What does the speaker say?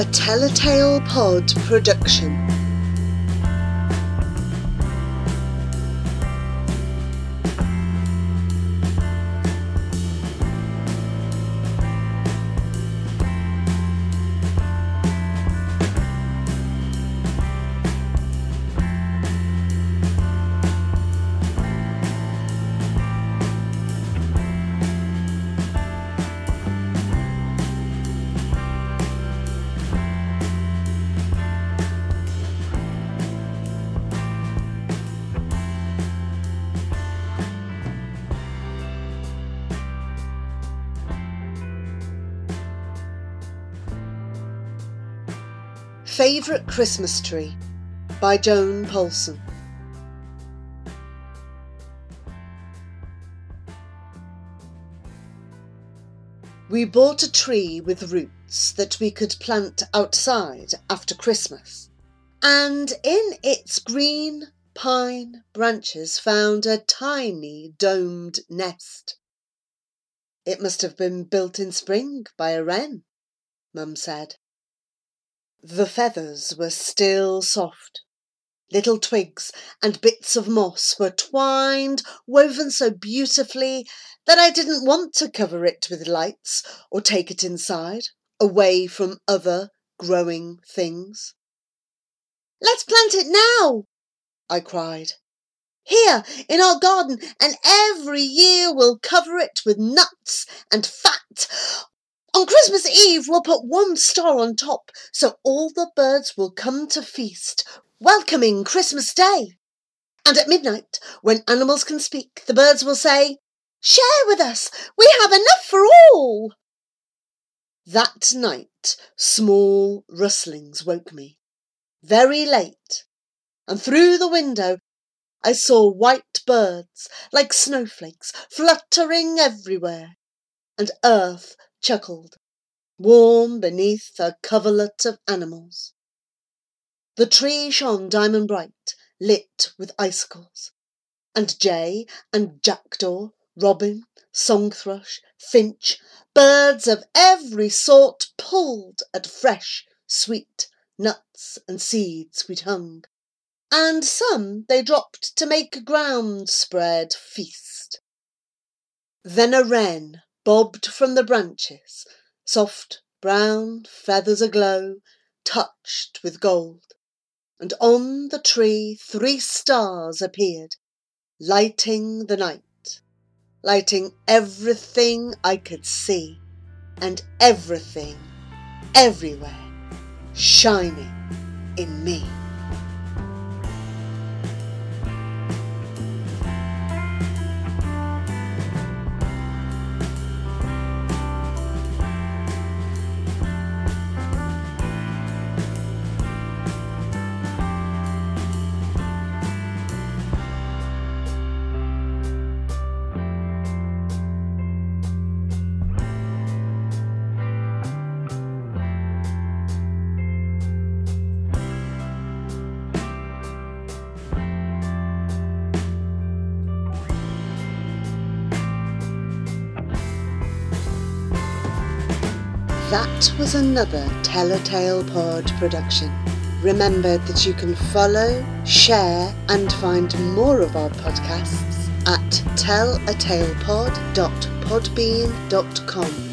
A Telltale Pod production. Favourite Christmas Tree by Joan Poulson. We bought a tree with roots that we could plant outside after Christmas, and in its green pine branches found a tiny domed nest. It must have been built in spring by a wren, Mum said. The feathers were still soft. Little twigs and bits of moss were twined, woven so beautifully that I didn't want to cover it with lights or take it inside, away from other growing things. Let's plant it now, I cried. Here in our garden, and every year we'll cover it with nuts and fat. On Christmas Eve, we'll put one star on top so all the birds will come to feast, welcoming Christmas Day. And at midnight, when animals can speak, the birds will say, Share with us, we have enough for all. That night, small rustlings woke me, very late, and through the window I saw white birds like snowflakes fluttering everywhere, and earth chuckled, warm beneath a coverlet of animals. The tree shone diamond bright, lit with icicles, and jay and jackdaw, robin, song thrush, finch, birds of every sort pulled at fresh, sweet nuts and seeds we'd hung, and some they dropped to make a ground spread feast. Then a wren bobbed from the branches, soft brown feathers aglow, touched with gold, and on the tree three stars appeared, lighting the night, lighting everything I could see, and everything, everywhere, shining in me. That was another Telltale Pod production. Remember that you can follow, share, and find more of our podcasts at tellatalepod.podbean.com.